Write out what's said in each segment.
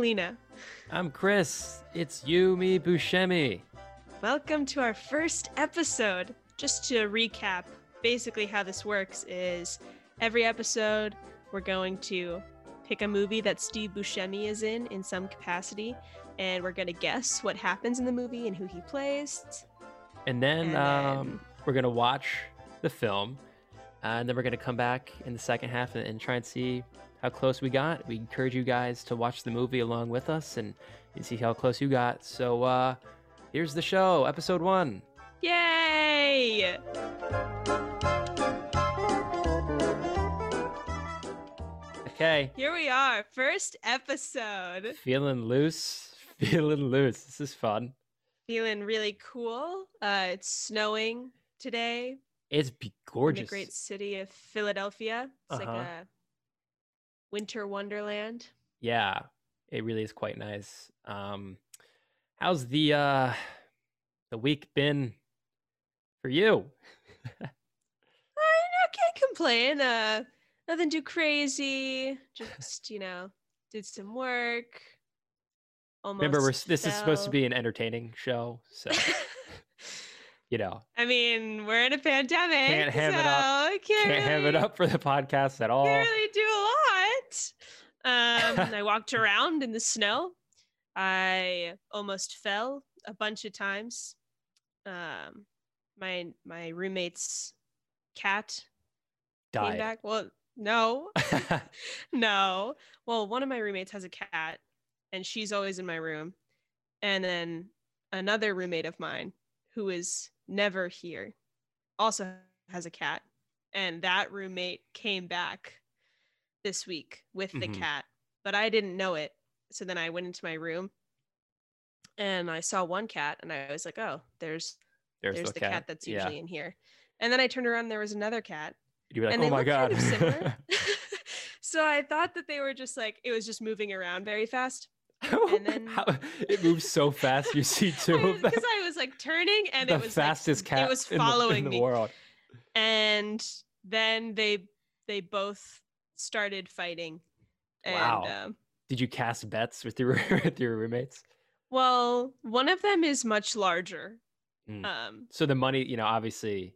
Lena. I'm Chris. It's You, Me, Buscemi. Welcome to our first episode. Just to recap, basically how this works is every episode we're going to pick a movie that Steve Buscemi is in in some capacity, and we're going to guess what happens in the movie and who he plays. And then, And um, then- we're going to watch the film. and then we're going to come back in the second half and, and try and see how close we got. We encourage you guys to watch the movie along with us and, and see how close you got. So uh, here's the show, episode one. Yay! Okay. Here we are, first episode. Feeling loose. Feeling loose. This is fun. Feeling really cool. Uh, it's snowing today It's be in the great city of Philadelphia. It's Uh-huh. a winter wonderland. Yeah, it really is quite nice. Um, how's the uh, the week been for you? I I can't complain. Uh, nothing too crazy. Just you know, did some work. Almost. Remember, we're, this is supposed to be an entertaining show, so you know I mean, we're in a pandemic. Can't it so up. Can't, can't have it up for the podcast at all. Can't really do. Um, I walked around in the snow. I almost fell a bunch of times. Um, my my roommate's cat came Died. back. Well, no, no. Well, one of my roommates has a cat, and she's always in my room. And then another roommate of mine, who is never here, also has a cat. And that roommate came back this week with the Mhm. cat, but I didn't know it. So then I went into my room and I saw one cat, and I was like, oh, there's There's, there's the cat. cat that's Yeah. usually in here. And then I turned around and there was another cat You'd be like, and oh they my god. kind of similar. so I thought that they were just like it was just moving around very fast. and then- How, it moves so fast. You see two of them. Because I was like turning and the it was fastest like, cat It was in the- in following the, me, world. and then they they both started fighting. And Wow. um, Did you cast bets with your with your roommates? well, one of them is much larger. Mm. Um, So the money, you know, obviously,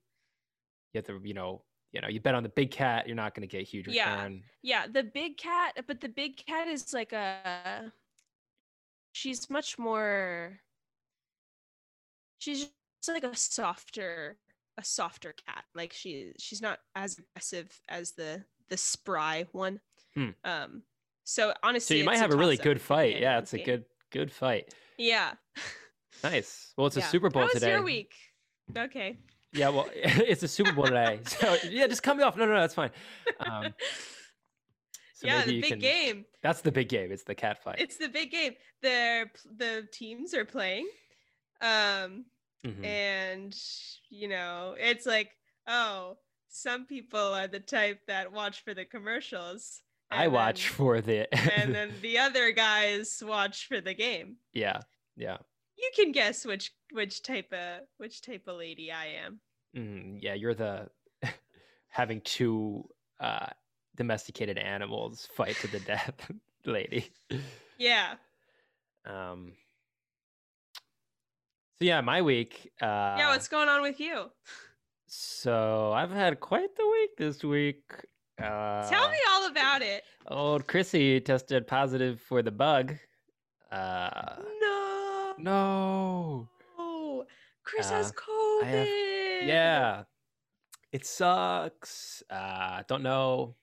you have to, you know, you know, you bet on the big cat, you're not going to get huge Yeah. return. Yeah, the big cat, but the big cat is like a she's much more she's just like a softer a softer cat. Like she she's not as aggressive as the the spry one. Hmm. Um so So honestly you might have a really good fight. Yeah, it's the a good good fight. Yeah. Nice. Well, it's a. Super Bowl How today. your week? Okay. Yeah, well, it's a Super Bowl today. So yeah, just cut me off. No, no, no, that's fine. Um, so yeah, the big can- game. That's the big game. It's the cat fight. It's the big game. They're the teams are playing. Um Mhm. and you know it's like oh some people are the type that watch for the commercials I watch then- for the. and then the other guys watch for the game yeah, yeah, you can guess which which type of which type of lady i am Mhm, yeah. You're the having two uh, domesticated animals fight to the death, lady. yeah Um. So yeah, my week. Uh, yeah what's going on with you So I've had quite the week this week. Uh, tell me all about it Old Chrissy tested positive for the bug. Uh, no no. chris Uh, has covid have- Yeah. It sucks. Uh, don't know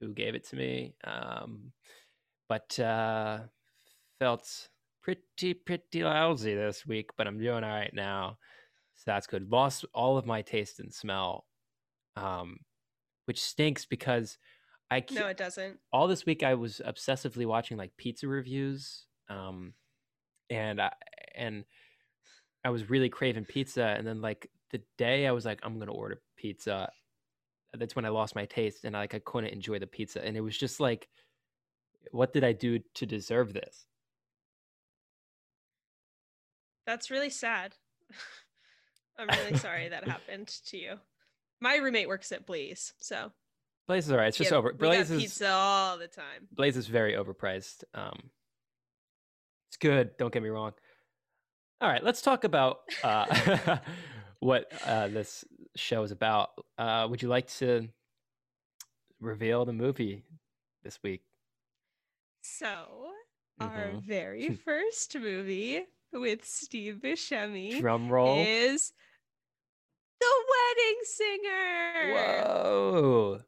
who gave it to me. Um, but uh, felt pretty, pretty lousy this week, but I'm doing all right now. That's good. Lost all of my taste and smell, um, which stinks because I no it doesn't all this week I was obsessively watching like pizza reviews, um, and I, and I was really craving pizza. And then like the day I was like, I'm gonna order pizza. That's when I lost my taste, and like I couldn't enjoy the pizza. And it was just like, what did I do to deserve this? That's really sad. I'm really sorry that happened to you. My roommate works at Blaze, so Blaze is alright. It's just yeah, over. Blaze is pizza all the time. Blaze is very overpriced. Um, It's good. Don't get me wrong. All right, let's talk about uh, what uh, this show is about. Uh, would you like to reveal the movie this week? So, our Mhm. very first movie with Steve Buscemi Drum roll. is The Wedding Singer. Whoa!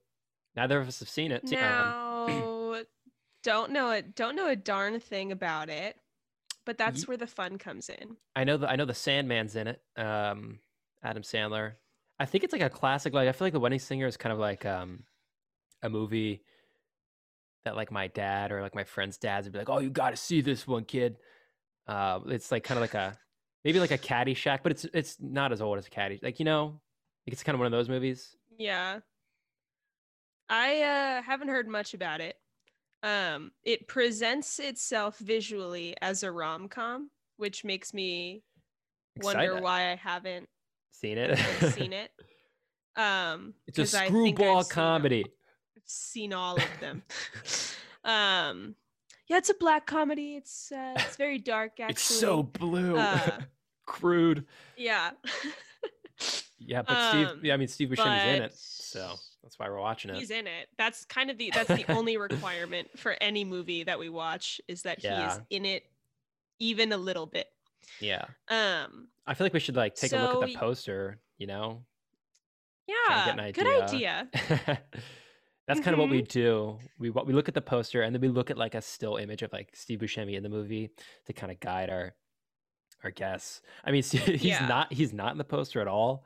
Neither of us have seen it. Um, don't know it. Don't know a darn thing about it, but that's where the fun comes in. I know the I know the Sandman's in it. Um, Adam Sandler. I think it's like a classic. Like I feel like The Wedding Singer is kind of like um, a movie that like my dad or like my friends' dads would be like, "Oh, you got to see this one, kid." Uh, it's like kind of like a maybe like a Caddyshack, but it's it's not as old as a Caddy. Like you know, like it's kind of one of those movies. Yeah. I uh, haven't heard much about it. Um, it presents itself visually as a rom com, which makes me wonder why I haven't Seen it? seen it. Um, It's a screwball I've seen comedy. I've seen all of them. um, yeah, it's a black comedy. It's uh, it's very dark. Actually, It's so blue, Uh, crude. yeah. Yeah, but Steve. um, Yeah, I mean Steve Buscemi's in it, so that's why we're watching it. He's in it. That's kind of the that's the only requirement for any movie that we watch is that he is in it even a little bit. Yeah, Um I feel like we should like take a look at the poster. You know, yeah, an good idea. That's kind of what we Mhm. do. We wa- we look at the poster and then we look at like a still image of like Steve Buscemi in the movie to kind of guide our our guess. I mean, he's Yeah. not he's not in the poster at all.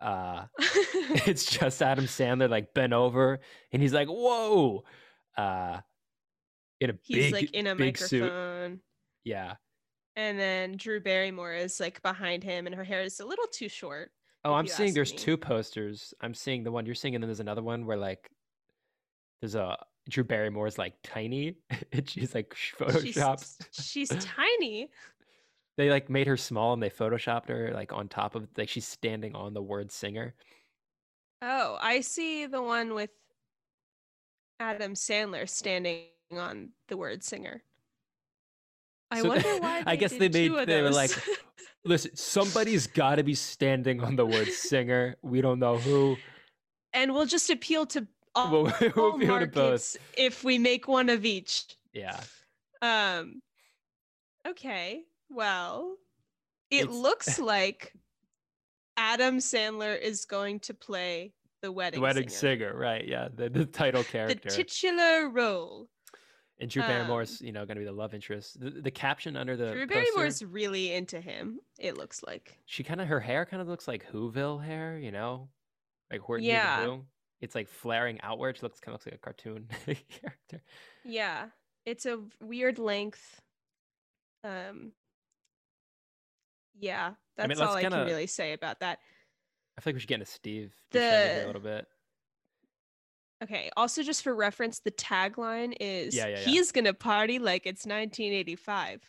Uh, it's just Adam Sandler like bent over and he's like, "Whoa!" Uh, in a He's big like in a big suit. microphone. Yeah. And then Drew Barrymore is like behind him and her hair is a little too short. Oh, I'm seeing there's me. two posters. I'm seeing the one you're seeing, and then there's another one where like there's a Drew Barrymore's like tiny, and she's like sh- She's, she's tiny. They like made her small, and they photoshopped her like on top of like she's standing on the word singer. Oh, I see the one with Adam Sandler standing on the word singer. I So wonder why. I guess they made- they were like, Listen, somebody's got to be standing on the word singer. We don't know who. and we'll just appeal to all, We'll, we'll all be able to both. markets if we make one of each. Yeah. Um. Okay. Well, it It's- looks like Adam Sandler is going to play the wedding. The wedding singer. singer, right? Yeah, the, the title character, The titular role. and Drew um, Barrymore's, you know, going to be the love interest. The, the caption under the Drew poster, Barrymore's really into him. It looks like. she kind of her hair kind of looks like Whoville hair, you know, like Horton Yeah. Who. It's like flaring outward. She looks kind of looks like a cartoon character. Yeah, it's a weird length. Um. Yeah, that's mean, all I kinda- can really say about that. I feel like we should get into Steve The- a little bit. Okay. Also, just for reference, the tagline is Yeah, yeah, yeah. "He's gonna party like it's 1985."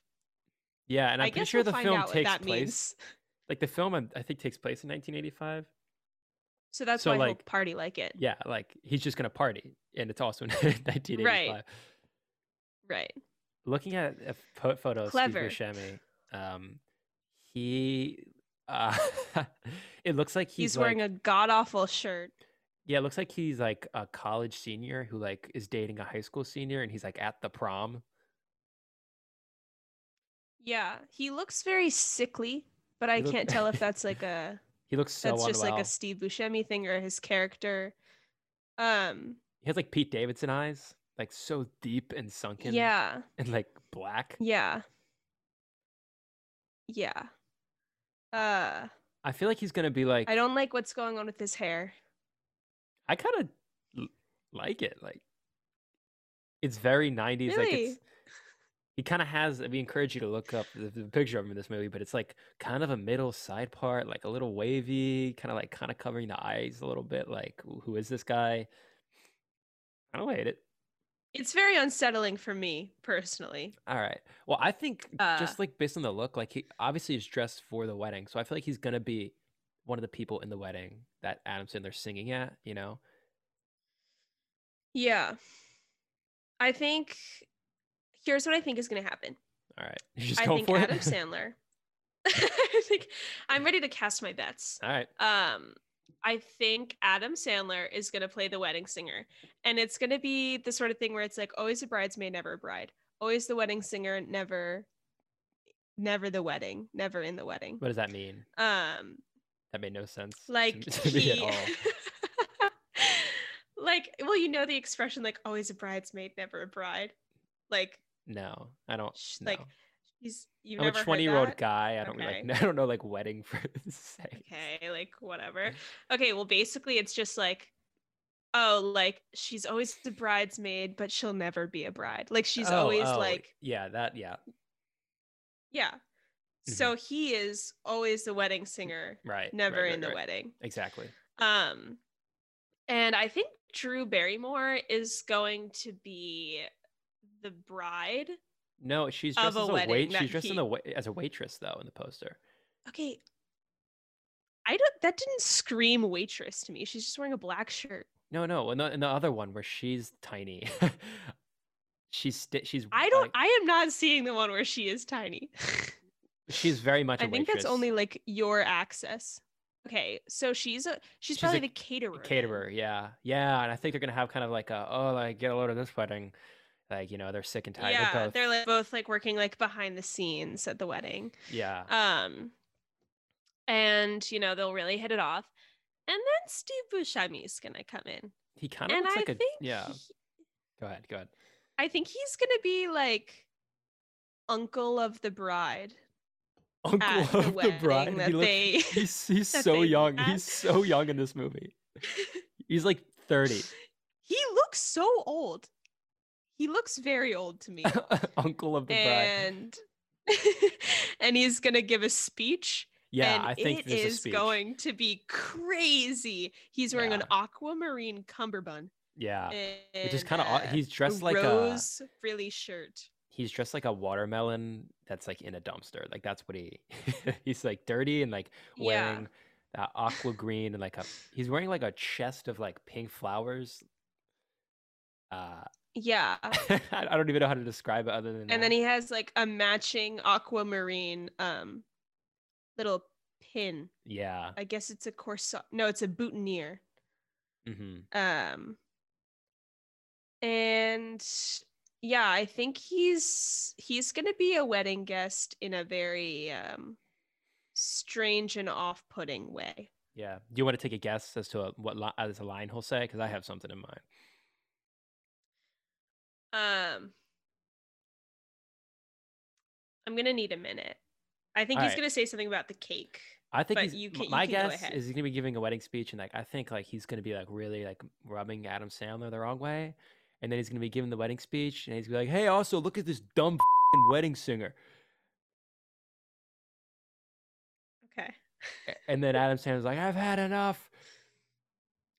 Yeah, and I'm I pretty sure we'll the film takes that place. means. Like the film, I I think takes place in 1985. So that's So, why he'll party like it. Yeah, like he's just gonna party, and it's also in 1985. Right. Right. looking at a photo of Clever. Steve Buscemi, um, he, uh, it looks like He's, he's, wearing like, a god awful shirt. yeah, it looks like he's like a college senior who like is dating a high school senior, and he's like at the prom. Yeah, he looks very sickly, but I look- can't tell if that's like a He looks so that's just like a Steve Buscemi thing or his character. Um. He has like Pete Davidson eyes, like so deep and sunken, Yeah. and like black. Yeah. Yeah. Uh I feel like he's gonna be like. I don't like what's going on with his hair. I kind of l- like it. Like, it's very 90s. Like, Really? it's. He kind of has. We encourage you to look up the, the picture of him in this movie, but it's like kind of a middle side part, like a little wavy, kind of like kind of covering the eyes a little bit. Like, who who is this guy? I don't hate it. It's very unsettling for me personally. All right. Well, I think Uh, just like based on the look, like he obviously is dressed for the wedding, so I feel like he's gonna be one of the people in the wedding that Adam Sandler's singing at. You know? Yeah. I think here's what I think is going to happen. All right, just I think for Adam it. Sandler. I think I'm ready to cast my bets. All right. Um, I think Adam Sandler is going to play the wedding singer. And it's going to be the sort of thing where it's like always a bridesmaid, never a bride. Always the wedding singer, never never the wedding, never in the wedding. What does that mean? Um, That made no sense. to- like to at he like well, you know the expression like always a bridesmaid, never a bride. Like No, I don't. Like No. He's you've I'm a never heard 20 year old guy. I don't Okay. like. I don't know like wedding for okay like whatever okay well basically it's just like oh like she's always the bridesmaid but she'll never be a bride like she's Oh, always oh, like yeah, that yeah, yeah so he is always the wedding singer right. never right, right, in the right. wedding Exactly. um and i think drew barrymore is going to be the bride No, she's dressed a as a wedding wait. She's dressed in the wa- as a waitress though in the poster. okay i don't that didn't scream waitress to me she's just wearing a black shirt No, no, in the, in the other one where she's tiny. she's sti- she's. i don't like- i am not seeing the one where she is tiny she's very much. I I think that's only like your access. Okay, so she's a she's, She's probably a the caterer. caterer. Yeah, yeah, and I think they're gonna have kind of like a oh like get a load of this wedding, like you know they're sick and tired. Yeah, they're both. they're like both like working like behind the scenes at the wedding. yeah. Um, and you know they'll really hit it off, and then Steve Buscemi is gonna come in, he kind of looks I like a yeah. he- Go ahead. Go ahead. I think he's gonna be like uncle of the bride Uncle at the of the bride. he looks, they. he's he's so young. met. He's so young in this movie. He's like thirty. he looks so old. He looks very old to me. Uncle of the bride. and and he's gonna give a speech Yeah, and I think it is going to be crazy he's wearing an aquamarine cummerbund Yeah, and, which is kind of uh, he's a dressed like a rose frilly shirt he's dressed like a watermelon that's like in a dumpster. Like that's what he he's like dirty and like Yeah. wearing that aqua green and like a he's wearing like a chest of like pink flowers. Uh yeah I don't even know how to describe it other than and that. then he has like a matching aquamarine um little pin yeah. i guess it's a corset no it's a boutonniere Mm-hmm. um and yeah i think he's he's gonna be a wedding guest in a very um strange and off-putting way Yeah. Do you want to take a guess as to what li- as a line he'll say? Because I have something in mind. Um i'm gonna need a minute. I think he's Alright. gonna say something about the cake I think he's, you can- you my go guess ahead. is he's gonna be giving a wedding speech, and like I think like he's gonna be like really like rubbing Adam Sandler the wrong way, and then he's gonna be giving the wedding speech, and he's gonna be like, "Hey, also look at this dumb f***ing wedding singer," okay. And then Adam Sandler's like, "I've had enough,"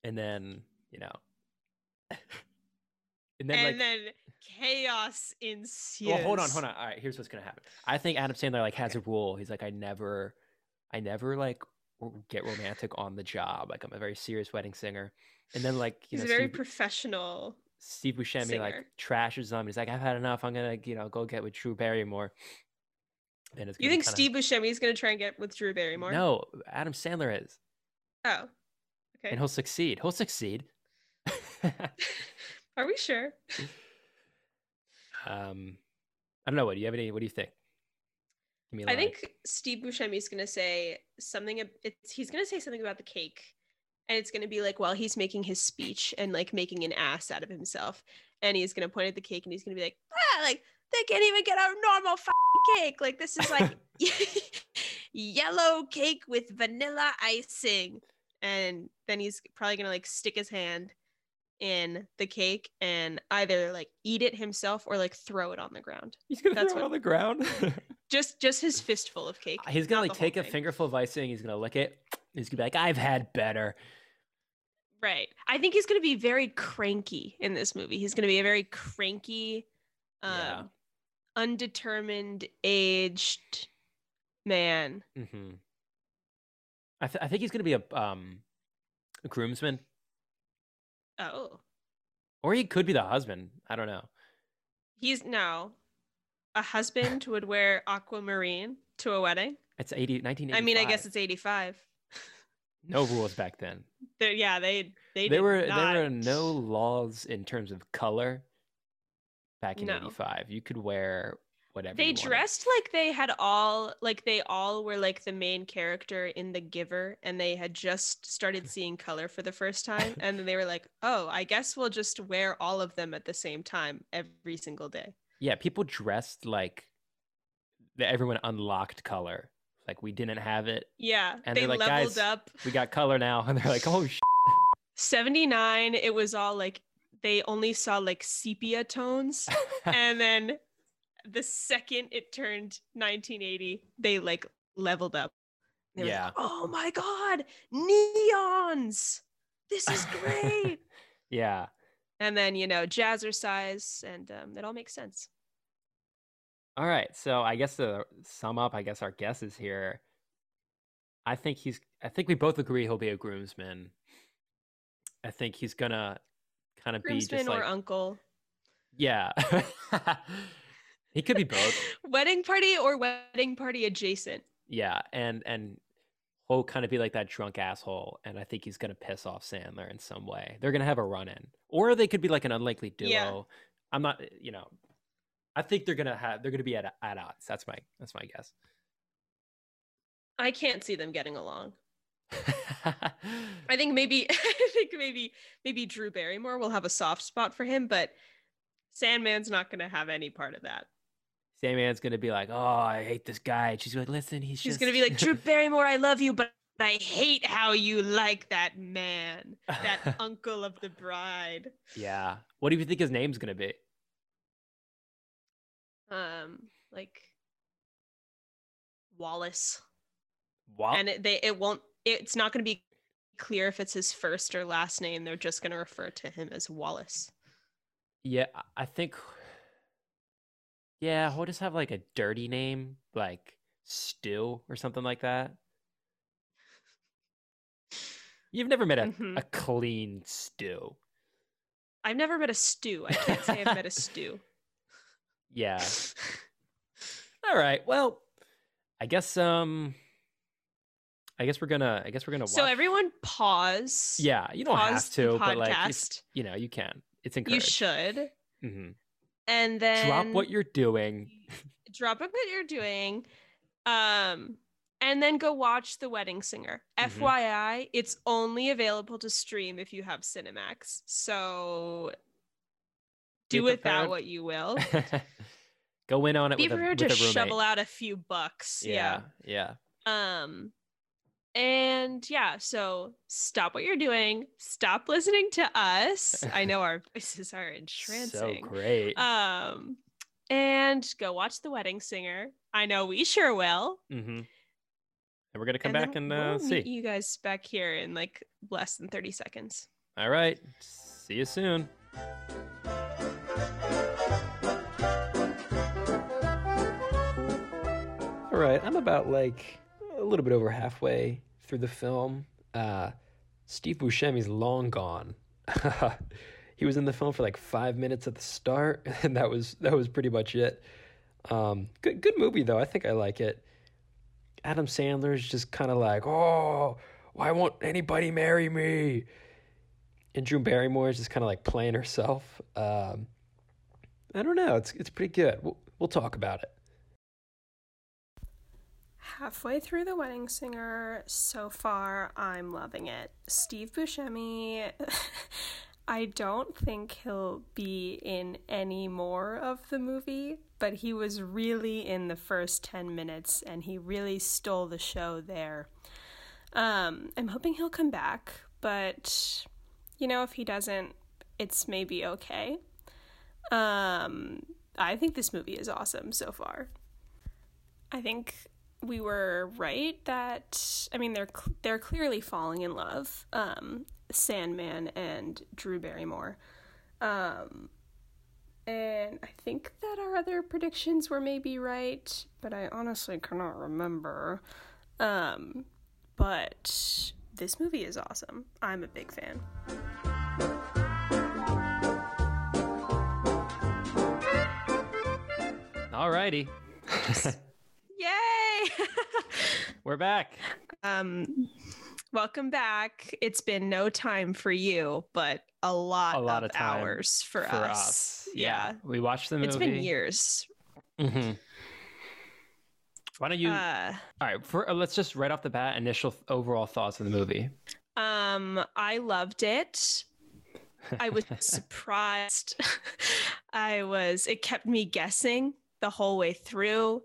and then you know, and then and like. then chaos ensues Well, hold on, hold on. All right, here's what's gonna happen. I think Adam Sandler like has a rule. He's like, I never, I never like get romantic on the job. Like I'm a very serious wedding singer, and then like you he's know, a very Steve, professional Steve Buscemi like singer. trashes them. He's like, I've had enough. I'm gonna you know go get with Drew Barrymore. And it's you think kinda- steve buscemi is gonna try and get with drew barrymore No, Adam Sandler is, oh okay and he'll succeed. He'll succeed. are we sure um, I don't know. What do you have any? What do you think? Give me a I think Steve Buscemi is going to say something. It's he's going to say something about the cake, and it's going to be like while he's making his speech and like making an ass out of himself, and he's going to point at the cake and he's going to be like, ah, like they can't even get a normal cake. Like this is like yellow cake with vanilla icing, and then he's probably going to like stick his hand in the cake and either like eat it himself or like throw it on the ground. he's gonna that's throw it on the ground. Just just his fistful of cake. He's gonna like take a fingerful of icing. He's gonna lick it. He's gonna be like, "I've had better." Right. I think he's going to be very cranky in this movie. He's going to be a very cranky, um, Yeah. undetermined, aged man. Mm-hmm. I, th- I think he's gonna be a um a groomsman, Oh, or he could be the husband. I don't know. he's no. a husband would wear aquamarine to a wedding? It's 80, 1985. I mean, I guess it's 85. no rules back then. They're, yeah, they they there were not. there were no laws in terms of color back in No. 85 you could wear whatever They dressed like they had all like they all were like the main character in The Giver, and they had just started seeing color for the first time, and then they were like, "Oh, I guess we'll just wear all of them at the same time every single day." yeah people dressed like everyone unlocked color like we didn't have it Yeah, And they they're like, leveled "Guys, up. we got color now and they're like oh sh-. 79, it was all like they only saw like sepia tones, and then the second it turned 1980, they like leveled up. They were like, Yeah. oh my god, neons! This is great. yeah and then you know jazzercise and um, it all makes sense all right so i guess to sum up i guess our guess is here i think he's i think we both agree he'll be a groomsman i think he's gonna kind of be groomsman just or like uncle yeah he could be both wedding party or wedding party adjacent Yeah, and and he'll kind of be like that drunk asshole, and I think he's gonna piss off Sandler in some way. They're gonna have a run in, or they could be like an unlikely duo. Yeah. I'm not, you know, I think they're gonna have they're gonna be at at odds. That's my that's my guess. i can't see them getting along i think maybe i think maybe maybe drew barrymore will have a soft spot for him but sandman's not going to have any part of that Sandman's gonna be like, oh, I hate this guy. She's like, listen, he's she's just going to be like drew barrymore i love you but i hate how you like that man that uncle of the bride yeah. What do you think his name's gonna be? um like wallace Wal- and it, they it won't it's not going to be clear if it's his first or last name they're just going to refer to him as wallace Yeah, I think. Yeah, he'll just have like a dirty name, like Stu or something like that. You've never met a, Mhm. a clean Stu. i've never met a Stu i can't say i've met a Stu Yeah. All right. Well, I guess um, I guess we're gonna. I guess we're gonna. Watch. so everyone pause Yeah, you don't have to, but like, you know, you can. It's encouraged. you should hmm and then Drop what you're doing. drop what you're doing um and then go watch the wedding singer Mhm. fyi it's only available to stream if you have cinemax so do with that what you will Go in on it be prepared to shovel out a few bucks yeah. yeah. um and yeah so stop what you're doing stop listening to us i know our voices are entrancing. So entrancing great. um and go watch the wedding singer i know we sure will hmm And we're gonna come and back and uh, we'll see. meet you guys back here in like less than 30 seconds All right. See you soon. All right, I'm about like a little bit over halfway through the film. Uh, Steve Buscemi's long gone. he was in the film for like five minutes at the start, and that was that was pretty much it. Um, good good movie though. I think I like it. Adam Sandler's just kind of like, oh, why won't anybody marry me? And Drew Barrymore is just kind of like playing herself. Um, I don't know. It's it's pretty good. We'll, we'll talk about it. Halfway through the wedding singer so far i'm loving it. Steve buscemi i don't think he'll be in any more of the movie but he was really in the first 10 minutes and he really stole the show there. Um, i'm hoping he'll come back but you know if he doesn't it's maybe okay. Um, i think this movie is awesome so far. I think we were right that I mean they're cl- they're clearly falling in love, um, Sandman and Drew Barrymore, um, and I think that our other predictions were maybe right, but I honestly cannot remember. Um, but this movie is awesome. I'm a big fan. Alrighty. Yay! We're back. um, welcome back. It's been no time for you, but a lot, A lot of, of hours for, For us. us. Yeah. We watched the movie. It's been years. hmm Why don't you? Uh, all right. For, uh, let's just right off the bat, initial overall thoughts of the movie. um, I loved it. I was surprised. I was. It kept me guessing the whole way through.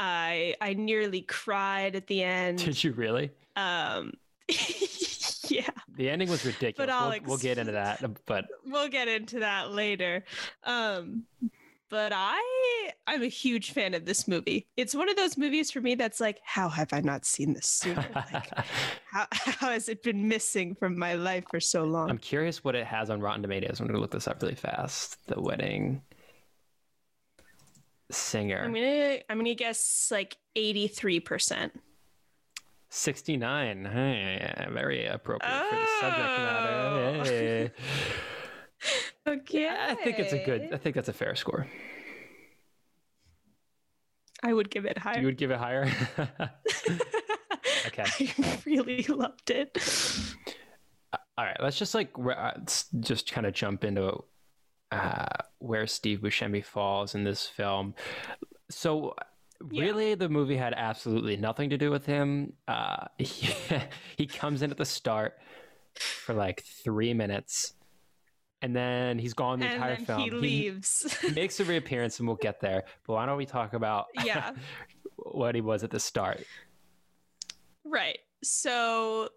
I I nearly cried at the end. Did you really? Um, yeah, The ending was ridiculous. I'll we'll, we'll get into that, but we'll get into that later. Um, but I I'm a huge fan of this movie. It's one of those movies for me that's like, how have I not seen this sooner? Like, how how has it been missing from my life for so long? I'm curious what it has on Rotten Tomatoes. I'm going to look this up really fast. The wedding singer. I'm gonna I'm gonna guess like 83 percent. 69. Hey, very appropriate for the subject matter. Oh. Hey. Okay, I think it's a good. I think that's a fair score. I would give it higher. You would give it higher. Okay. I really loved it. All right, let's just like re- uh, just kind of jump into uh, where Steve Buscemi falls in this film. So, Yeah. really, the movie had absolutely nothing to do with him. Uh, he, he comes in at the start for like three minutes, and then he's gone the and entire then film. he leaves. He makes a reappearance, and we'll get there. But why don't we talk about yeah. what he was at the start? Right. So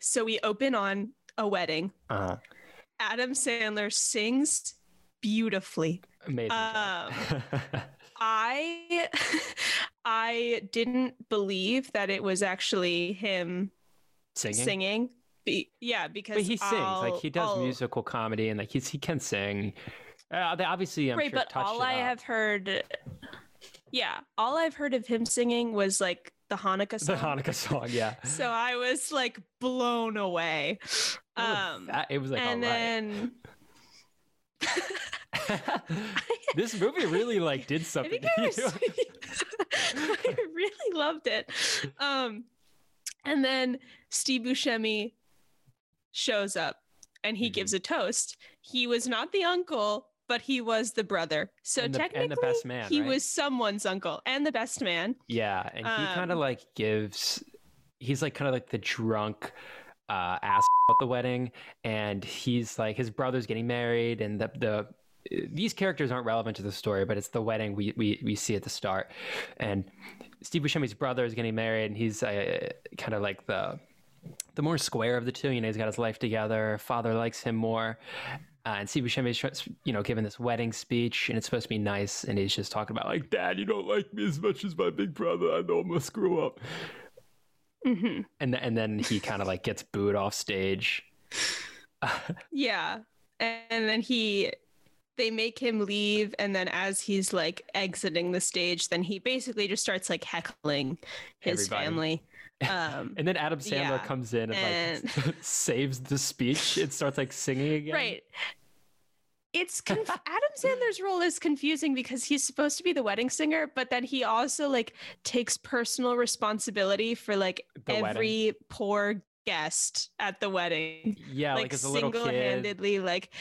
so we open on a wedding. Uh, Adam Sandler sings beautifully. amazing. Um, I I didn't believe that it was actually him Singing. singing. Be- yeah, because but he sings like I'll- he does I'll- musical comedy and like he's he can sing uh, they obviously I'm right, sure but all I up. have heard Yeah, all I've heard of him singing was like the Hanukkah song. the. Hanukkah song yeah So I was like blown away. Um that- it was like and all right. this movie really like did something I, to was, you. I really loved it. Um, and then Steve Buscemi shows up and he Mhm. gives a toast. He was not the uncle, but he was the brother. So And the- and the technically, best man, he right? was someone's uncle and the best man. yeah and he kind of Um, like gives he's like kind of like the drunk uh ass at the wedding and he's like his brother's getting married and the the these characters aren't relevant to the story, but it's the wedding we, we, we see at the start. And Steve Buscemi's brother is getting married, and he's uh, kind of like the the more square of the two. You know, he's got his life together. Father likes him more. Uh, and Steve Buscemi is, you know, giving this wedding speech, and it's supposed to be nice. And he's just talking about like, Dad, you don't like me as much as my big brother. I know I'm gonna screw up. hmm And th- and then he kind of like gets booed off stage. Yeah. And then he they make him leave and then as he's like exiting the stage then he basically just starts like heckling his Everybody. family um And then Adam Sandler Yeah, comes in and, like saves the speech and starts like singing again. right it's conf- adam sandler's role is confusing because he's supposed to be the wedding singer but then he also like takes personal responsibility for like The wedding. every poor guest at the wedding Yeah, like, like, as a little kid. single-handedly like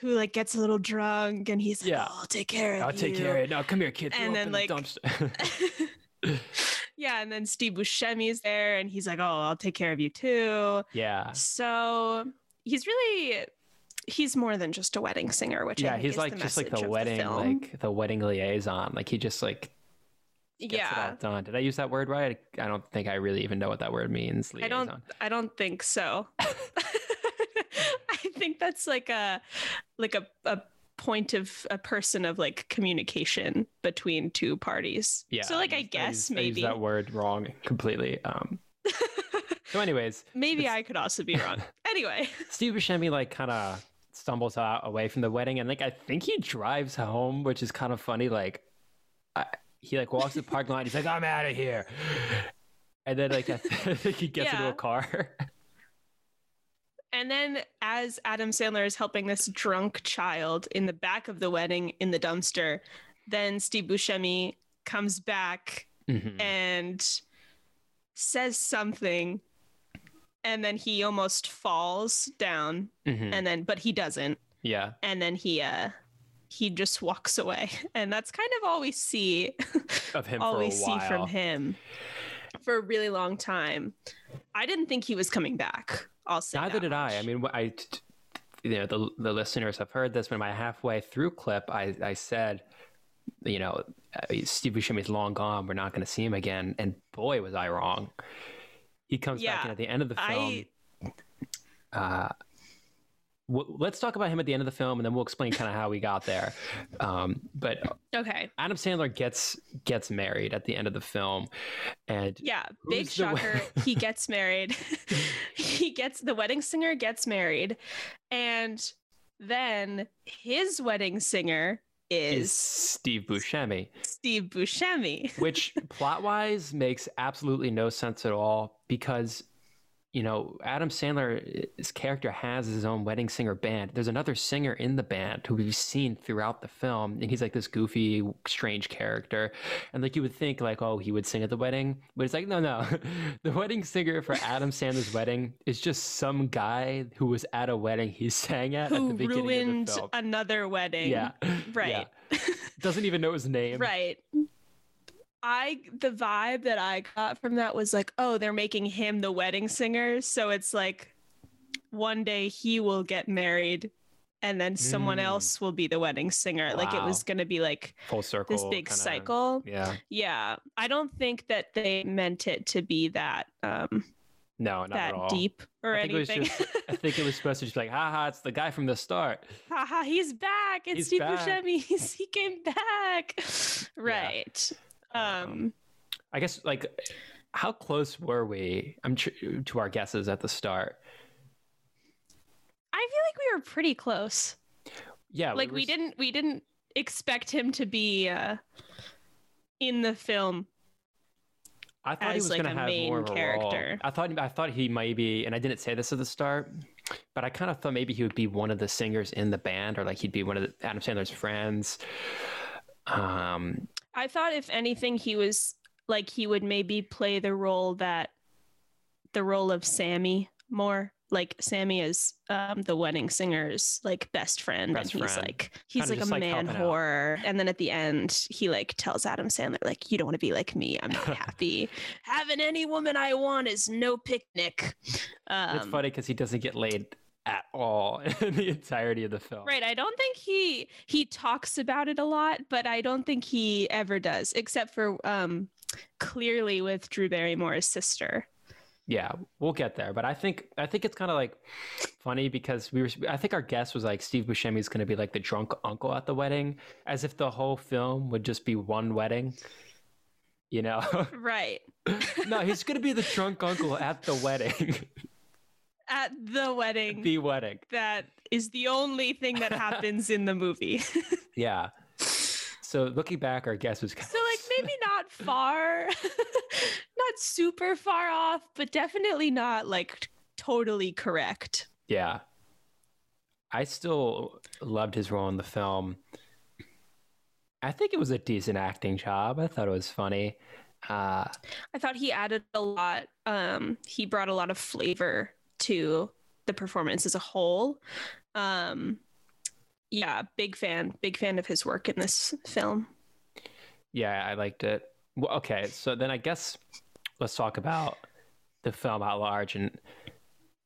who like gets a little drunk and he's like Yeah. oh, i'll take care of it. I'll take care of it. No, come here, kid. And then, the like- dumpster. yeah and then steve buscemi's there and he's like oh i'll take care of you too yeah. so he's really he's more than just a wedding singer which Yeah, he's like the just like the wedding, film. like the wedding liaison. Like he just like gets it yeah all done. Did I use that word right? I don't think I really even know what that word means. i don't i don't think so think that's like a like a, a point of a person of like communication between two parties Yeah. so like i used- guess I maybe used that word wrong completely. Um. So, anyways, maybe i could also be wrong anyway Steve Buscemi like kind of stumbles out away from the wedding, and like I think he drives home, which is kind of funny. Like, I, he like walks the parking lot. He's like, "I'm out of here," and then like I think he gets into a car. And then, as Adam Sandler is helping this drunk child in the back of the wedding in the dumpster, then Steve Buscemi comes back Mhm. and says something and then he almost falls down Mhm. and then but he doesn't yeah. and then he uh he just walks away and that's kind of all we see Of him all we a see from him for a really long time i didn't think he was coming back i'll say Neither did I. I mean, I, you know, the the listeners have heard this. But in my halfway through clip, I I said, you know, uh, Steve Buscemi's long gone. We're not going to see him again. And boy, was I wrong. He comes back in at the end of the film. I- uh, w- let's talk about him at the end of the film, and then we'll explain kind of how we got there. Um, but okay Adam Sandler gets gets married at the end of the film, and yeah big Who's the shocker he gets married he gets the wedding singer gets married and then his wedding singer is is Steve Buscemi. steve buscemi which plot wise makes absolutely no sense at all because you know adam sandler's uh, character has his own wedding singer band. There's another singer in the band who we've seen throughout the film and he's like this goofy strange character. And like you would think like oh he would sing at the wedding but it's like no no. The wedding singer for adam sandler's wedding is just some guy who was at a wedding he sang at at the who beginning ruined of the film. another wedding. Yeah. Right. Yeah. doesn't even know his name. Right i the vibe that i got from that was like oh they're making him the wedding singer. So it's like one day he will get married and then someone Mm. else will be the wedding singer. Like it was going to be like full circle this big kinda- cycle. Yeah. Yeah. I don't think that they meant it to be that um No, not that at all. deep or I think, it was anything. just, I think it was supposed to just be like, haha, it's the guy from the start. haha he's back. It's He's steve back. buscemi. He's- he came back. Right um I guess, like, how close were we I'm tr- to our guesses at the start? I feel like we were pretty close. Yeah. like were we didn't we didn't expect him to be uh in the film. I thought he was like, going to have main more of a role. character. I thought, I thought he might be, and I didn't say this at the start, but I kind of thought maybe he would be one of the singers in the band, or like he'd be one of the, Adam Sandler's friends. Um, I thought if anything he was like he would maybe play the role that the role of Sammy more. Like Sammy is um the wedding singer's like best friend Best and he's friend. like he's Kinda like a like, man helping out. whore and then at the end he like tells Adam Sandler like you don't want to be like me I'm not happy having any woman I want is no picnic um, it's funny because he doesn't get laid at all in the entirety of the film. Right. I don't think he he talks about it a lot, but I don't think he ever does, except for um clearly with Drew Barrymore's sister. Yeah, we'll get there, but I think I think it's kind of like funny because we were. I think our guess was like Steve Buscemi is going to be like the drunk uncle at the wedding, as if the whole film would just be one wedding. You know, Right. no, he's going to be the drunk uncle at the wedding, At the wedding. the wedding. that is the only thing that happens in the movie. Yeah. So looking back, our guess was kind like maybe not far, not super far off, but definitely not like totally correct. yeah. I still loved his role in the film. I think it was a decent acting job. I thought it was funny. Uh, I thought he added a lot. Um, he brought a lot of flavor to the performance as a whole. Um, yeah, big fan, big fan of his work in this film. Yeah, I liked it. Well, okay, so then I guess let's talk about the film at large and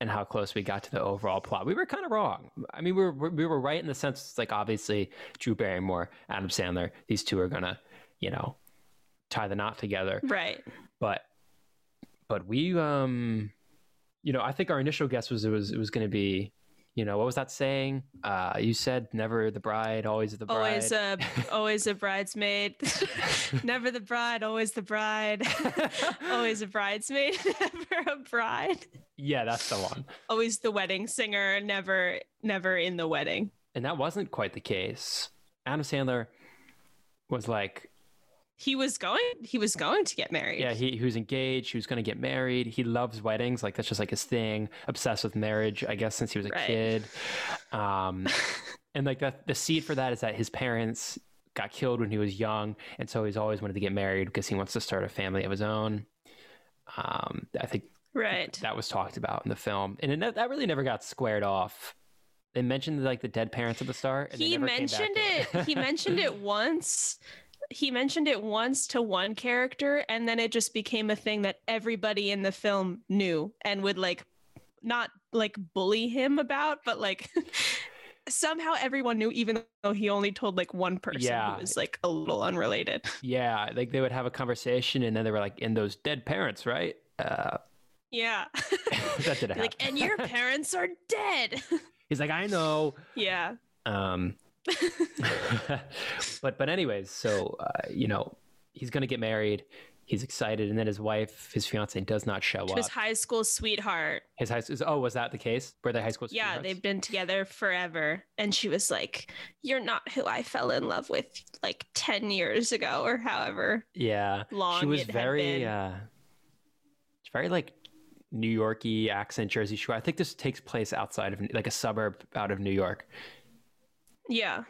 and how close we got to the overall plot. We were kind of wrong. I mean, we were we were right in the sense it's like obviously Drew Barrymore, Adam Sandler, these two are gonna, you know, tie the knot together. Right. But but we um, you know, I think our initial guess was it was it was gonna be. You know what was that saying? Uh, you said never the bride, always the bride. Always a always a bridesmaid. never the bride, always the bride. always a bridesmaid, never a bride. yeah, that's the one. Always the wedding singer, never never in the wedding. And that wasn't quite the case. Adam Sandler was like, He was going he was going to get married. yeah, he, he was engaged. He was going to get married. He loves weddings. Like, that's just like his thing. Obsessed with marriage, I guess, since he was a Right. kid. Um, and like, that, the seed for that is that his parents got killed when he was young, and so he's always wanted to get married because he wants to start a family of his own. Um, I think Right. that was talked about in the film, and it, ne- that really never got squared off. They mentioned like the dead parents at the start. And they he never came back mentioned to it he mentioned it once he mentioned it once to one character and then it just became a thing that everybody in the film knew and would like not like bully him about but like somehow everyone knew even though he only told like one person Yeah. who was like a little unrelated Yeah, like they would have a conversation, and then they were like, "In those dead parents, right?" Uh, yeah that didn't like and your parents are dead He's like, "I know." yeah Um, but but anyways, so uh, you know, he's gonna get married. He's excited, and then his wife, his fiance, does not show to up. his high school sweetheart His high school. Oh, was that the case? Were they high school? yeah sweethearts? they've been together forever and she was like you're not who i fell in love with like 10 years ago or however Yeah, long she was very, uh, very like New Yorky accent, Jersey Shore. I think this takes place outside of like a suburb out of New York. Yeah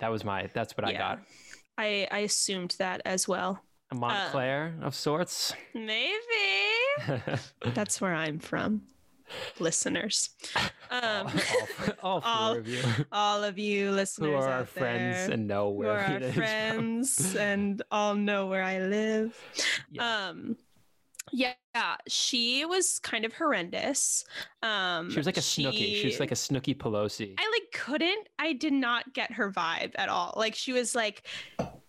That was my. That's what I got. I, I assumed that as well A Montclair of sorts. maybe that's where i'm from listeners um all, all four all- of you all of you listeners who are our friends there, and know who where are our it is from. friends and all know where i live Yeah. um yeah she was kind of horrendous um She was like a Snooki. She was like a Snooki Pelosi. i like couldn't i did not get her vibe at all like she was like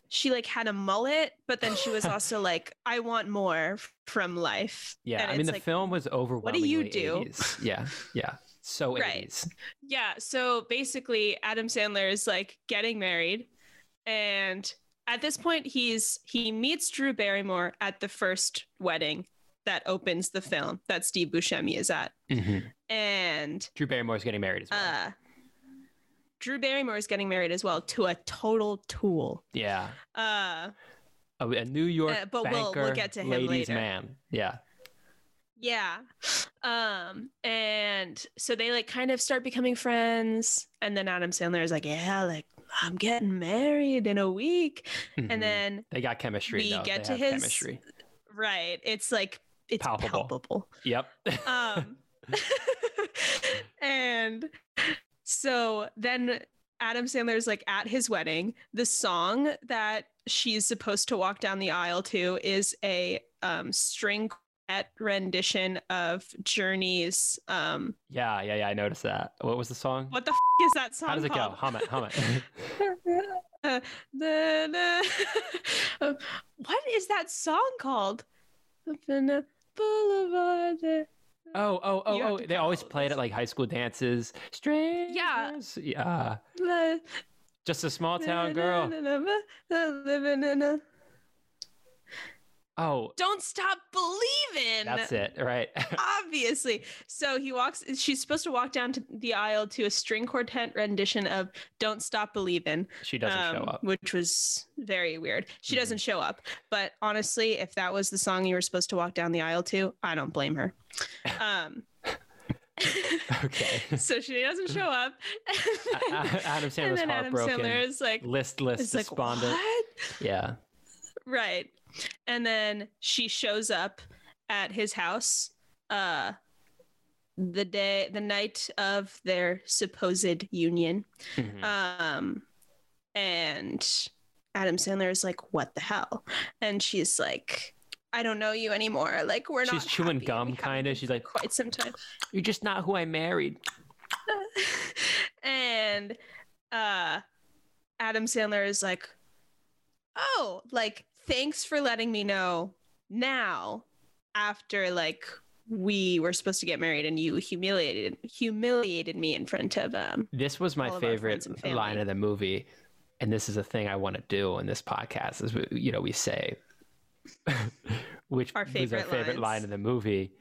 she like had a mullet but then she was also like i want more from life yeah, And I mean the like, film was overwhelmingly you do? 80s. Yeah, yeah. So Right. 80s. yeah so basically adam sandler is like getting married and at this point he's he meets drew barrymore at the first wedding that opens the film that steve buscemi is at hmm and Drew Barrymore's getting married as well. uh drew barrymore is getting married as well to a total tool yeah. uh A, a New York Uh, but we'll- we'll banker, get to him ladies later. man. Yeah. yeah um and so they like kind of start becoming friends and then adam sandler is like yeah like i'm getting married in a week Mhm. and then they got chemistry. we though. get They to his- chemistry. right it's like it's Palpable. palpable, Yep. um and so then adam sandler's like at his wedding the song that she's supposed to walk down the aisle to is a um string quartet rendition of journey's um yeah, yeah, yeah. I noticed that. What was the song? what the f- is that song How does it go? called? Hum it, hum it. Uh, da- da- Uh, what is that song called the boulevard Oh, oh, oh, oh! They always follow played this. at like high school dances. Strangers. Yeah. La- Just a small town girl. Living in a Oh, don't stop believing. that's it, right? Obviously. So he walks, she's supposed to walk down to the aisle to a string quartet rendition of Don't Stop Believing. she doesn't show um, up. which was very weird. She Mhm. doesn't show up. But honestly, if that was the song you were supposed to walk down the aisle to, I don't blame her. Um, Okay. so she doesn't show up. Adam and Sandler's then Adam heartbroken. Sandler is like, Listless, is like, despondent. what? Yeah. Right. And then she shows up at his house uh the day the night of their supposed union. Mhm. Um and Adam Sandler is like, "What the hell?" And she's like, "I don't know you anymore. Like we're not." She's chewing happy. gum, kinda. She's like- quite some time. You're just not who I married. and uh Adam Sandler is like, "Oh, like thanks for letting me know now after like we were supposed to get married and you humiliated humiliated me in front of um This was my of favorite friends and family. line of the movie, and this is a thing I want to do in this podcast. Is we- you know we say, which Our was our favorite line of the movie,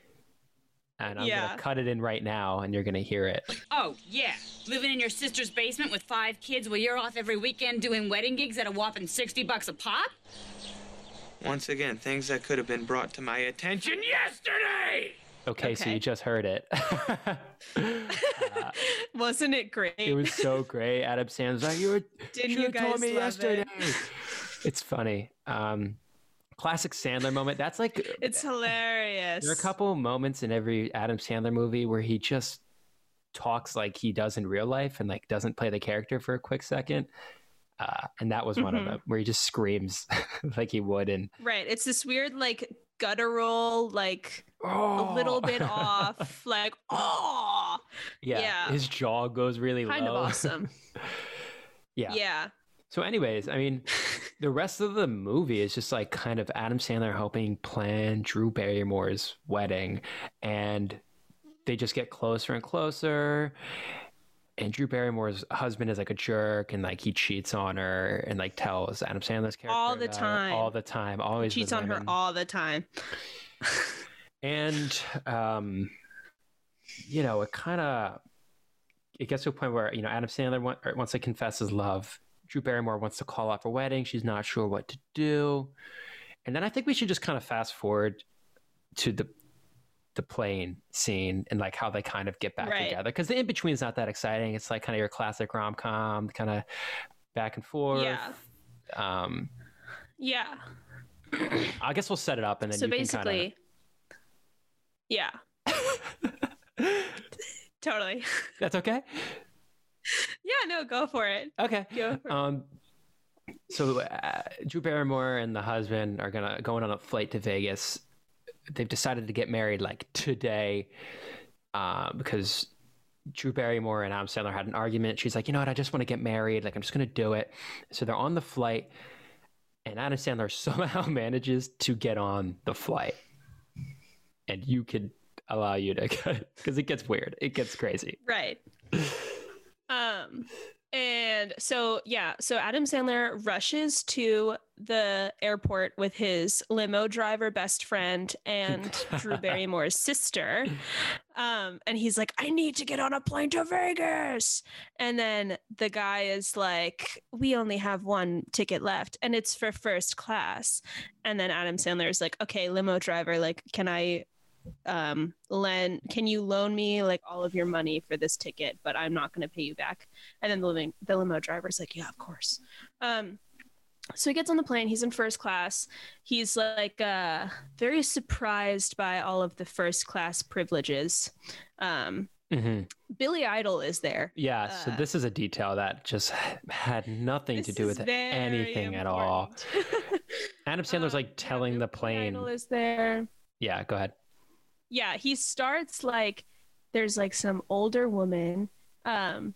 and I'm Yeah. gonna cut it in right now, and you're gonna hear it. Oh, yeah. Living in your sister's basement with five kids while you're off every weekend doing wedding gigs at a whopping 60 bucks a pop? Once again, things that could have been brought to my attention yesterday! Okay, so you just heard it. Uh, Wasn't it great? it was so great. Adam Sandler's like, you were, Didn't should you have guys told me love yesterday. it? it's funny. Um, classic Sandler moment. That's like It's hilarious. there are a couple moments in every Adam Sandler movie where he just talks like he does in real life and like doesn't play the character for a quick second. Uh, and that was one of Mhm. them where he just screams like he would and Right. It's this weird, like guttural, like oh, a little bit off, like oh, yeah, yeah. his jaw goes really kind low. of awesome. yeah. yeah. So, anyways, I mean, the rest of the movie is just like kind of Adam Sandler helping plan Drew Barrymore's wedding, and they just get closer and closer. And Drew Barrymore's husband is like a jerk, and like he cheats on her, and like tells Adam Sandler's character All the time. all the time, always Cheats on her all the time. and um, you know, it kind of it gets to a point where you know Adam Sandler want, or wants to confess his love. Drew Barrymore wants to call off her wedding. She's not sure what to do, and then I think we should just kind of fast forward to the the plane scene and like how they kind of get back Right. together because the in between is not that exciting. It's like kind of your classic rom com, kind of back and forth. Yeah. Um, Yeah. I guess we'll set it up and then so you basically, yeah. totally. can kind of. That's okay. Yeah, no, go for it. Okay. Go for it. Um, so uh, Drew Barrymore and the husband are gonna going on a flight to Vegas. They've decided to get married like today, uh, because Drew Barrymore and Adam Sandler had an argument. She's like, you know what? I just want to get married. Like I'm just gonna do it. So they're on the flight, and Adam Sandler somehow manages to get on the flight, and you could allow you to because it gets weird. It gets crazy. Right. Um and so yeah, so Adam Sandler rushes to the airport with his limo driver best friend and Drew Barrymore's sister. Um and he's like I need to get on a plane to Vegas. And then the guy is like we only have one ticket left and it's for first class. And then Adam Sandler is like okay, limo driver like can I um lend can you loan me like all of your money for this ticket but i'm not going to pay you back? And then the, lim- the limo driver's like yeah of course. Um so he gets on the plane he's in first class. He's like uh very surprised by all of the first class privileges. Um hmm billy idol is there. Yeah, so Uh, this is a detail that just had nothing to do with anything at all. Adam Sandler's Um, like telling yeah, the Billy plane. idol is there. Yeah, go ahead. Yeah he starts like there's like some older woman um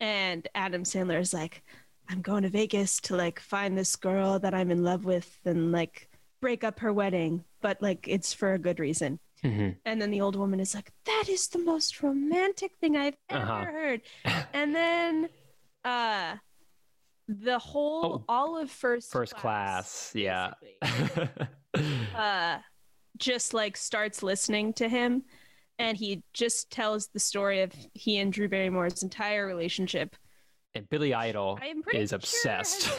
and adam sandler is like i'm going to vegas to like find this girl that i'm in love with and like break up her wedding but like it's for a good reason. Hmm and then the old woman is like that is the most romantic thing i've ever Uh-huh. heard. And then uh the whole Oh, all of first First class, yeah. uh, just like starts listening to him and he just tells the story of he and Drew Barrymore's entire relationship. and Billy Idol is sure obsessed.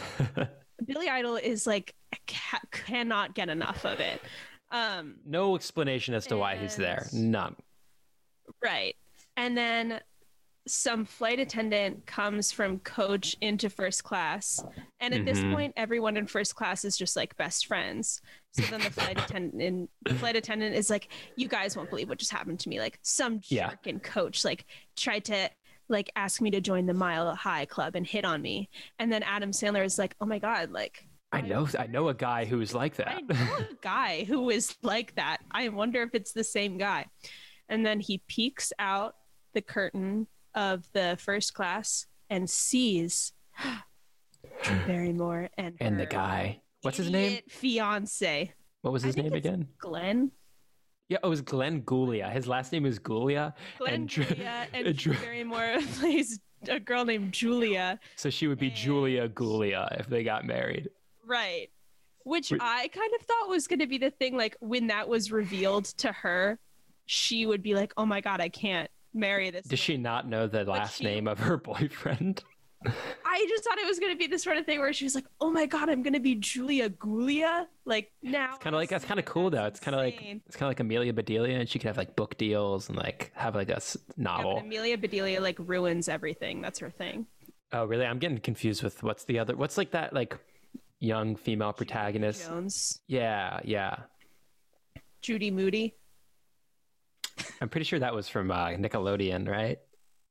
Billy Idol is like ca- cannot get enough of it. Um, no explanation as to why he's there. None. right. And then some flight attendant comes from coach into first class. And at this Mhm. point, everyone in first class is just like best friends. So then the flight attendant, the flight attendant is like, "You guys won't believe what just happened to me. Like some Yeah. jerk and coach like tried to like ask me to join the Mile High Club and hit on me." And then Adam Sandler is like, "Oh my god, like I know. I know a guy who's like that. I know a guy who is like that. I wonder if it's the same guy. And then he peeks out the curtain of the first class and sees Barrymore and and the guy. What's his name? Fiance What was his name again? Glenn. Yeah, oh, it was Glenn Gulia. His last name is Gulia. Glenn And Drew- and and Drew Barrymore plays a girl named Julia. So she would be And- Julia Gulia if they got married. Right. Which. I kind of thought was going to be the thing. Like when that was revealed to her, she would be like, "Oh my god, I can't marry this." Does she not know the last she- name of her boyfriend? I just thought it was gonna be the sort of thing where she was like, "Oh my god, I'm gonna be Julia Gulia." Like now, It's kind of like that's kind of cool though. It's kind of like it's kind of like Amelia Bedelia, and she could have like book deals and like have like a s- Yeah, novel. Amelia Bedelia like ruins everything. That's her thing. Oh, really? I'm getting confused with what's the other. What's like that like young female protagonist? Jones, Yeah, yeah. Judy Moody. I'm pretty sure that was from uh, Nickelodeon, right?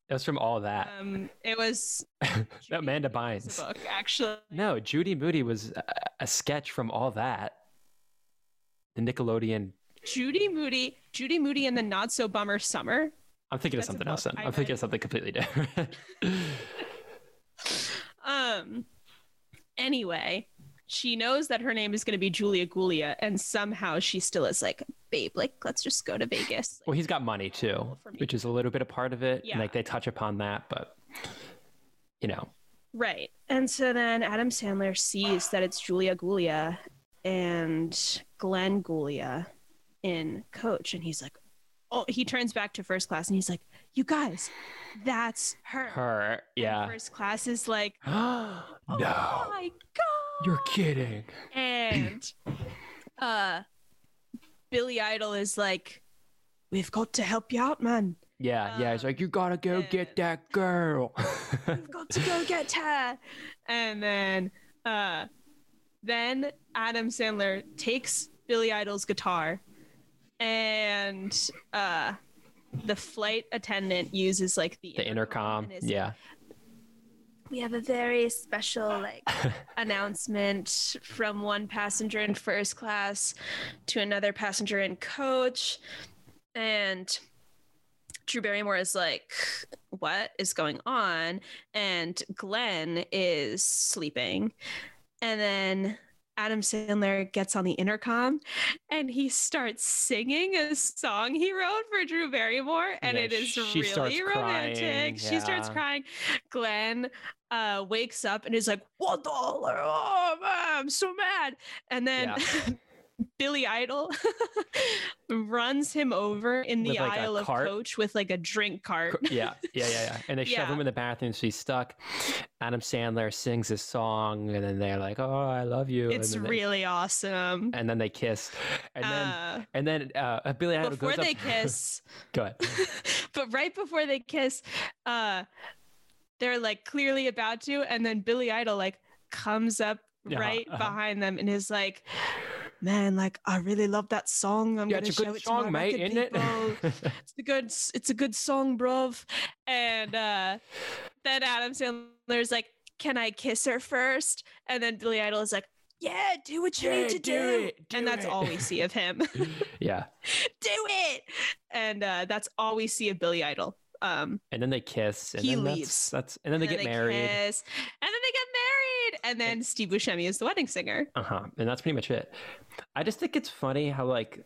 It was from all that. Um, it was Amanda Bynes. book actually. No, Judy Moody was a, a sketch from all that. The Nickelodeon. Judy Moody, Judy Moody, and the Not So Bummer Summer. I'm thinking That's of something else. Then. I'm thinking of something completely different. Um. Anyway, she knows that her name is going to be Julia Gulia, and somehow she still is like, "Babe, like, let's just go to Vegas." well, he's got money too, which is a little bit a part of it. Yeah. And like they touch upon that, but you know, Right. And so then Adam Sandler sees that it's Julia Gulia and Glenn Gulia in Coach, and he's like, "Oh!" He turns back to First Class, and he's like, "You guys, that's her." her, And yeah. First Class is like, oh no, "Oh my god!" You're kidding. and uh Billy Idol is like, We've got to help you out, man. Yeah, yeah. He's Um, like, you gotta go get that girl. We've got to go get her. And then uh then Adam Sandler takes Billy Idol's guitar and uh the flight attendant uses like the, the intercom. like, Yeah. We have a very special like announcement from one passenger in first class to another passenger in coach. And drew barrymore is like what is going on? And glenn is sleeping. And then adam sandler gets on the intercom and he starts singing a song he wrote for drew barrymore and Yeah, it is really romantic. Crying, she starts crying. Glenn uh wakes up and is like one dollar oh i'm so mad. And then billy idol runs him over in the like, aisle of coach with like a drink cart yeah, yeah, yeah, yeah. And they shove him in the bathroom, so he's stuck. Adam Sandler sings his song, and then they're like, "Oh, I love you." it's then really awesome and then they kiss, and then uh, and then uh, Billy Idol before goes they up. kiss Go ahead. but right before they kiss uh they're like clearly about to and then billy idol like comes up Yeah, right uh-huh. behind them and is like man like i really love that song i'm Yeah, gonna it's a show good it to my mate, isn't it? people. it's a good it's a good song bruv. And uh then adam sandler's like can i kiss her first? And then billy idol is like yeah do what you Yeah, need to do do, it, do and that's it. all we see of him. Yeah, do it! And uh that's all we see of billy idol um and then they kiss, and He then leaves. That's, that's and then they and get married. kiss, and then they get married and then steve buscemi is the wedding singer Uh huh. And that's pretty much it. I just think it's funny how like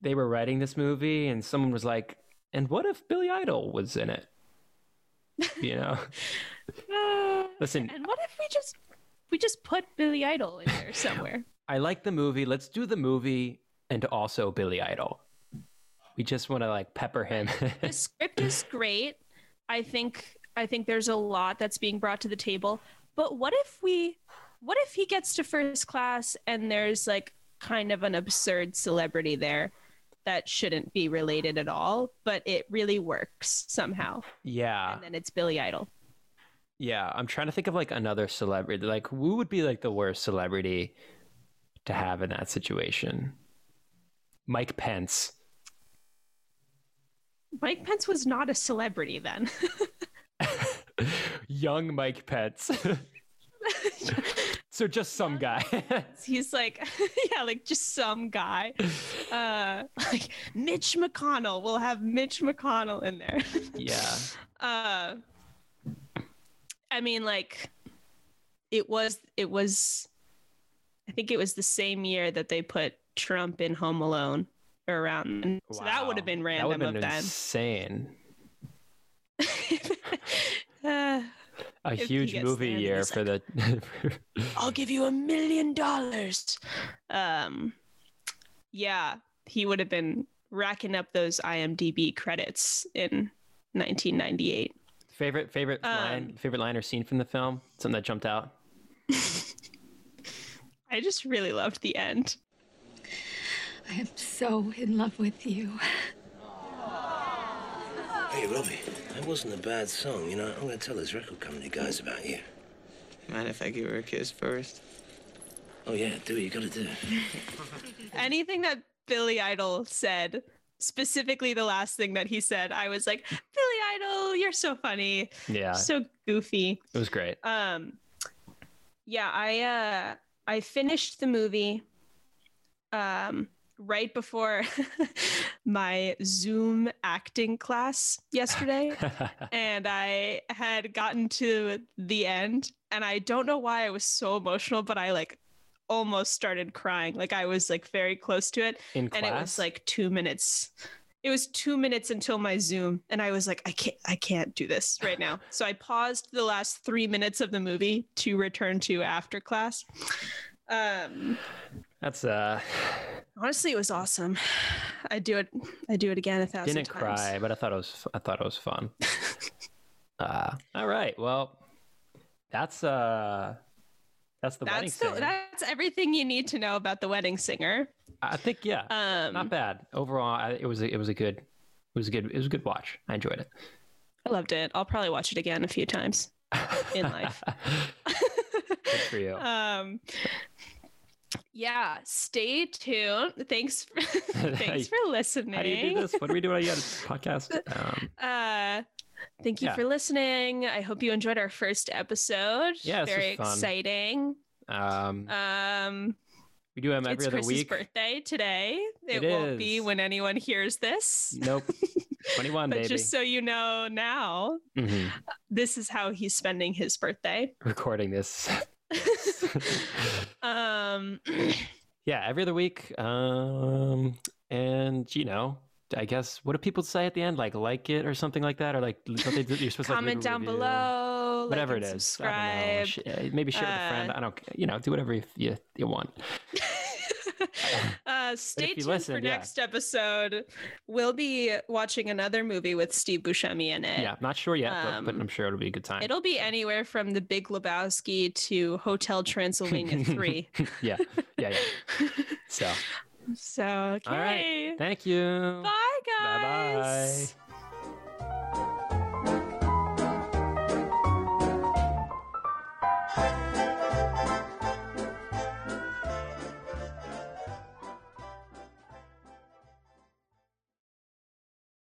they were writing this movie, and someone was like, "And what if Billy Idol was in it?" You know. Listen, and what if we just we just put billy idol in there somewhere I like the movie. Let's do the movie and also Billy Idol. We just want to like pepper him. the script is great i think i think there's a lot that's being brought to the table but what if we what if he gets to first class and there's like kind of an absurd celebrity there that shouldn't be related at all but it really works somehow yeah. and then it's billy idol Yeah. I'm trying to think of like another celebrity. Like, who would be like the worst celebrity to have in that situation? Mike Pence. Mike Pence was not a celebrity then. Young Mike Pence. so just some guy. He's like, yeah, like just some guy. Uh, like Mitch McConnell. We'll have Mitch McConnell in there. yeah. Uh, I mean, like, it was, it was, I think it was the same year that they put Trump in Home Alone or around. So that would have Wow. been That random would have of been them. insane. Uh, A huge movie year for the. I'll give you a million dollars. Um, yeah, he would have been racking up those IMDb credits in 1998. Favorite favorite line Um, favorite line or scene from the film? Something that jumped out. I just really loved the end. I am so in love with you. Hey, Robbie, that wasn't a bad song. You know, I'm going to tell those record company guys about you. Mind if I give her a kiss first? Oh, yeah, do what You got to do. Anything that Billy Idol said, specifically the last thing that he said, I was like, Billy Idol, you're so funny, Yeah, so goofy. it was great. Um, yeah, I uh, I finished the movie. Um, right before my Zoom acting class yesterday. and I had gotten to the end and I don't know why I was so emotional but I like almost started crying. Like I was like very close to it In and it was like 2 minutes. It was 2 minutes until my zoom and I was like I can't I can't do this right now. So I paused the last 3 minutes of the movie to return to after class. Um That's uh honestly it was awesome I do it I do it again a thousand didn't times cry, but I thought it was I thought it was fun. uh all right. Well, that's uh that's the wedding that's the, singer. that's everything you need to know about the wedding singer. I think yeah. Um, not bad. Overall, I, it was a, it was a good it was a good it was a good watch. I enjoyed it. I loved it. I'll probably watch it again a few times in life. Good for you. um, yeah, stay tuned. Thanks, for, thanks for listening. How do you do this? What do we do on a podcast? Um, Uh, thank you Yeah. for listening. I hope you enjoyed our first episode. Yeah, very exciting. um, Um, we do them every it's other Chris's week. birthday today. It, It won't be when anyone hears this. Nope. 21, But baby. just so you know now, Mhm. this is how he's spending his birthday. Recording this. um, yeah, every other week. Um, and you know, I guess what do people say at the end? Like like it or something like that, or like you're supposed to comment down review? below. Whatever like it is, I don't know. Subscribe. Uh, maybe share with a friend. Uh, I don't, you know, do whatever you you, you want. uh, stay tuned listened, for yeah. next episode. We'll be watching another movie with Steve Buscemi in it. Yeah, not sure yet, but, but Um, I'm sure it'll be a good time. It'll be anywhere from The Big Lebowski to Hotel Transylvania 3. yeah, yeah, yeah. So, So, okay. all right. Thank you. Bye, guys. Bye.